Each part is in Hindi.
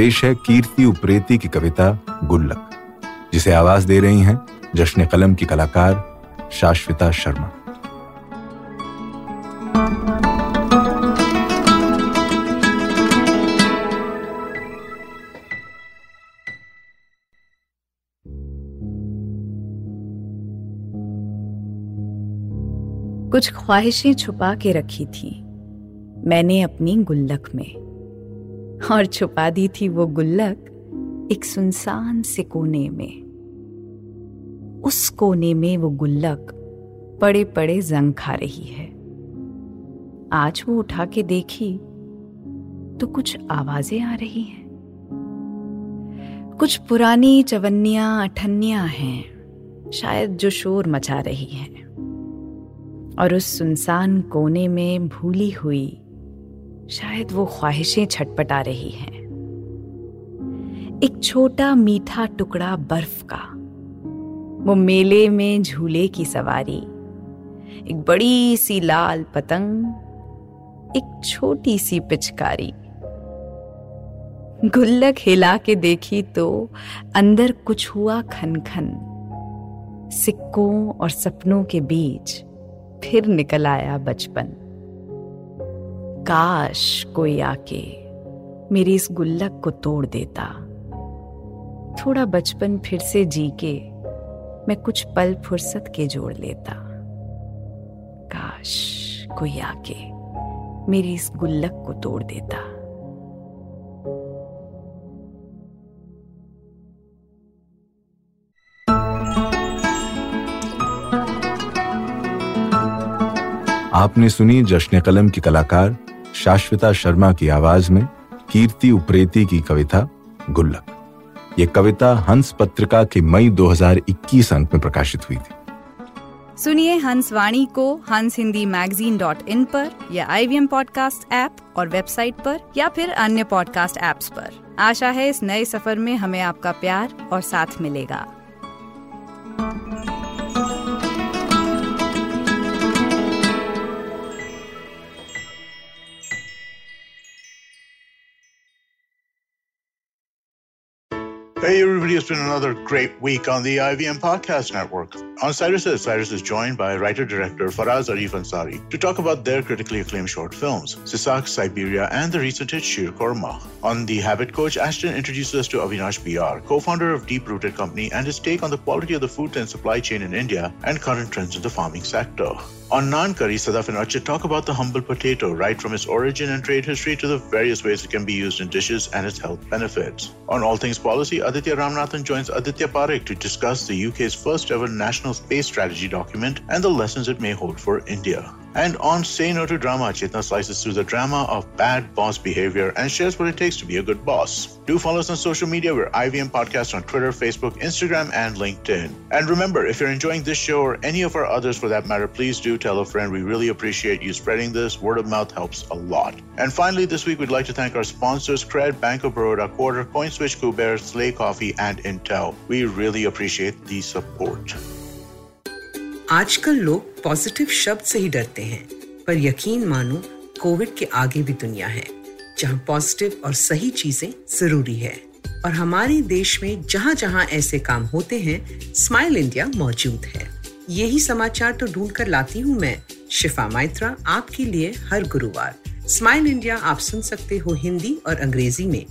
पेश है कीर्ति उप्रेती की कविता गुल्लक, जिसे आवाज़ दे रही हैं जश्न कलम की कलाकार शाश्विता शर्मा। कुछ ख्वाहिशें छुपा के रखी थी मैंने अपनी गुल्लक में। और छुपा दी थी वो गुल्लक एक सुनसान से कोने में। उस कोने में वो गुल्लक पड़े पड़े जंग खा रही है। आज वो उठा के देखी तो कुछ आवाज़ें आ रही हैं। कुछ पुरानी चवन्नियाँ, अठन्नियाँ हैं, शायद जो शोर मचा रही हैं। और उस सुनसान कोने में भूली हुई शायद वो ख्वाहिशें छटपटा रही हैं। एक छोटा मीठा टुकड़ा बर्फ़ का। वो मेले में झूले की सवारी। एक बड़ी सी लाल पतंग। एक छोटी सी पिचकारी। गुल्लक हिला के देखी तो अंदर कुछ हुआ खन खन सिक्कों और सपनों के बीच फिर निकल आया बचपन। काश कोई आके मेरी इस गुल्लक को तोड़ देता। थोड़ा बचपन फिर से जी के मैं कुछ पल फुर्सत के जोड़ लेता। काश कोई आके मेरी इस गुल्लक को तोड़ देता। आपने सुनी जश्न कलम की कलाकार शाश्विता शर्मा की आवाज़ में कीर्ति उप्रेती की कविता, गुल्लक। ये कविता हंस पत्रिका के मई 2021 अंक में प्रकाशित हुई थी। सुनिए हंस वाणी को हंस हिंदी मैगजीन डॉट इन पर या I V M podcast app और वेबसाइट पर या फिर अन्य पॉडकास्ट ऐप्स पर। आशा है इस नए सफ़र में हमें आपका प्यार और साथ मिलेगा। Hey, everybody, it's been another great week on the IVM Podcast Network. On Cyrus Says, Cyrus is joined by writer-director Faraz Arif Ansari to talk about their critically acclaimed short films, Sisak, Siberia, and the recent hit Shir Korma. On The Habit Coach, Ashton introduces us to Avinash BR, co-founder of Deep Rooted Company, and his take on the quality of the food and supply chain in India and current trends in the farming sector. On Naan Curry, Sadaf and Archit talk about the humble potato, right from its origin and trade history to the various ways it can be used in dishes and its health benefits. On All Things Policy, Aditya Ramnathan joins Aditya Parekh to discuss the UK's first ever space strategy document and the lessons it may hold for India. And on Say No to Drama, Chetna slices through the drama of bad boss behavior and shares what it takes to be a good boss. Do follow us on social media. We're IVM Podcast on Twitter, Facebook, Instagram, and LinkedIn. And remember, if you're enjoying this show or any of our others for that matter, please do tell a friend. We really appreciate you spreading this. Word of mouth helps a lot. And finally, this week, we'd like to thank our sponsors, Cred, Bank of Baroda, Quarter, CoinSwitch, Kuber, Slay Coffee, and Intel. We really appreciate the support. आजकल लोग पॉजिटिव शब्द से ही डरते हैं, पर यकीन मानो कोविड के आगे भी दुनिया है, जहाँ पॉजिटिव और सही चीज़ें ज़रूरी है। और हमारे देश में जहाँ जहाँ ऐसे काम होते हैं स्माइल इंडिया मौजूद है। यही समाचार तो ढूंढ कर लाती हूँ मैं, शिफा माइत्रा, आपके लिए हर गुरुवार। स्माइल इंडिया आप सुन सकते हो हिंदी और अंग्रेज़ी में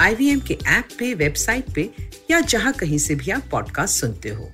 आईवीएम के ऐप पे, वेबसाइट पे, या जहाँ कहीं से भी आप पॉडकास्ट सुनते हो।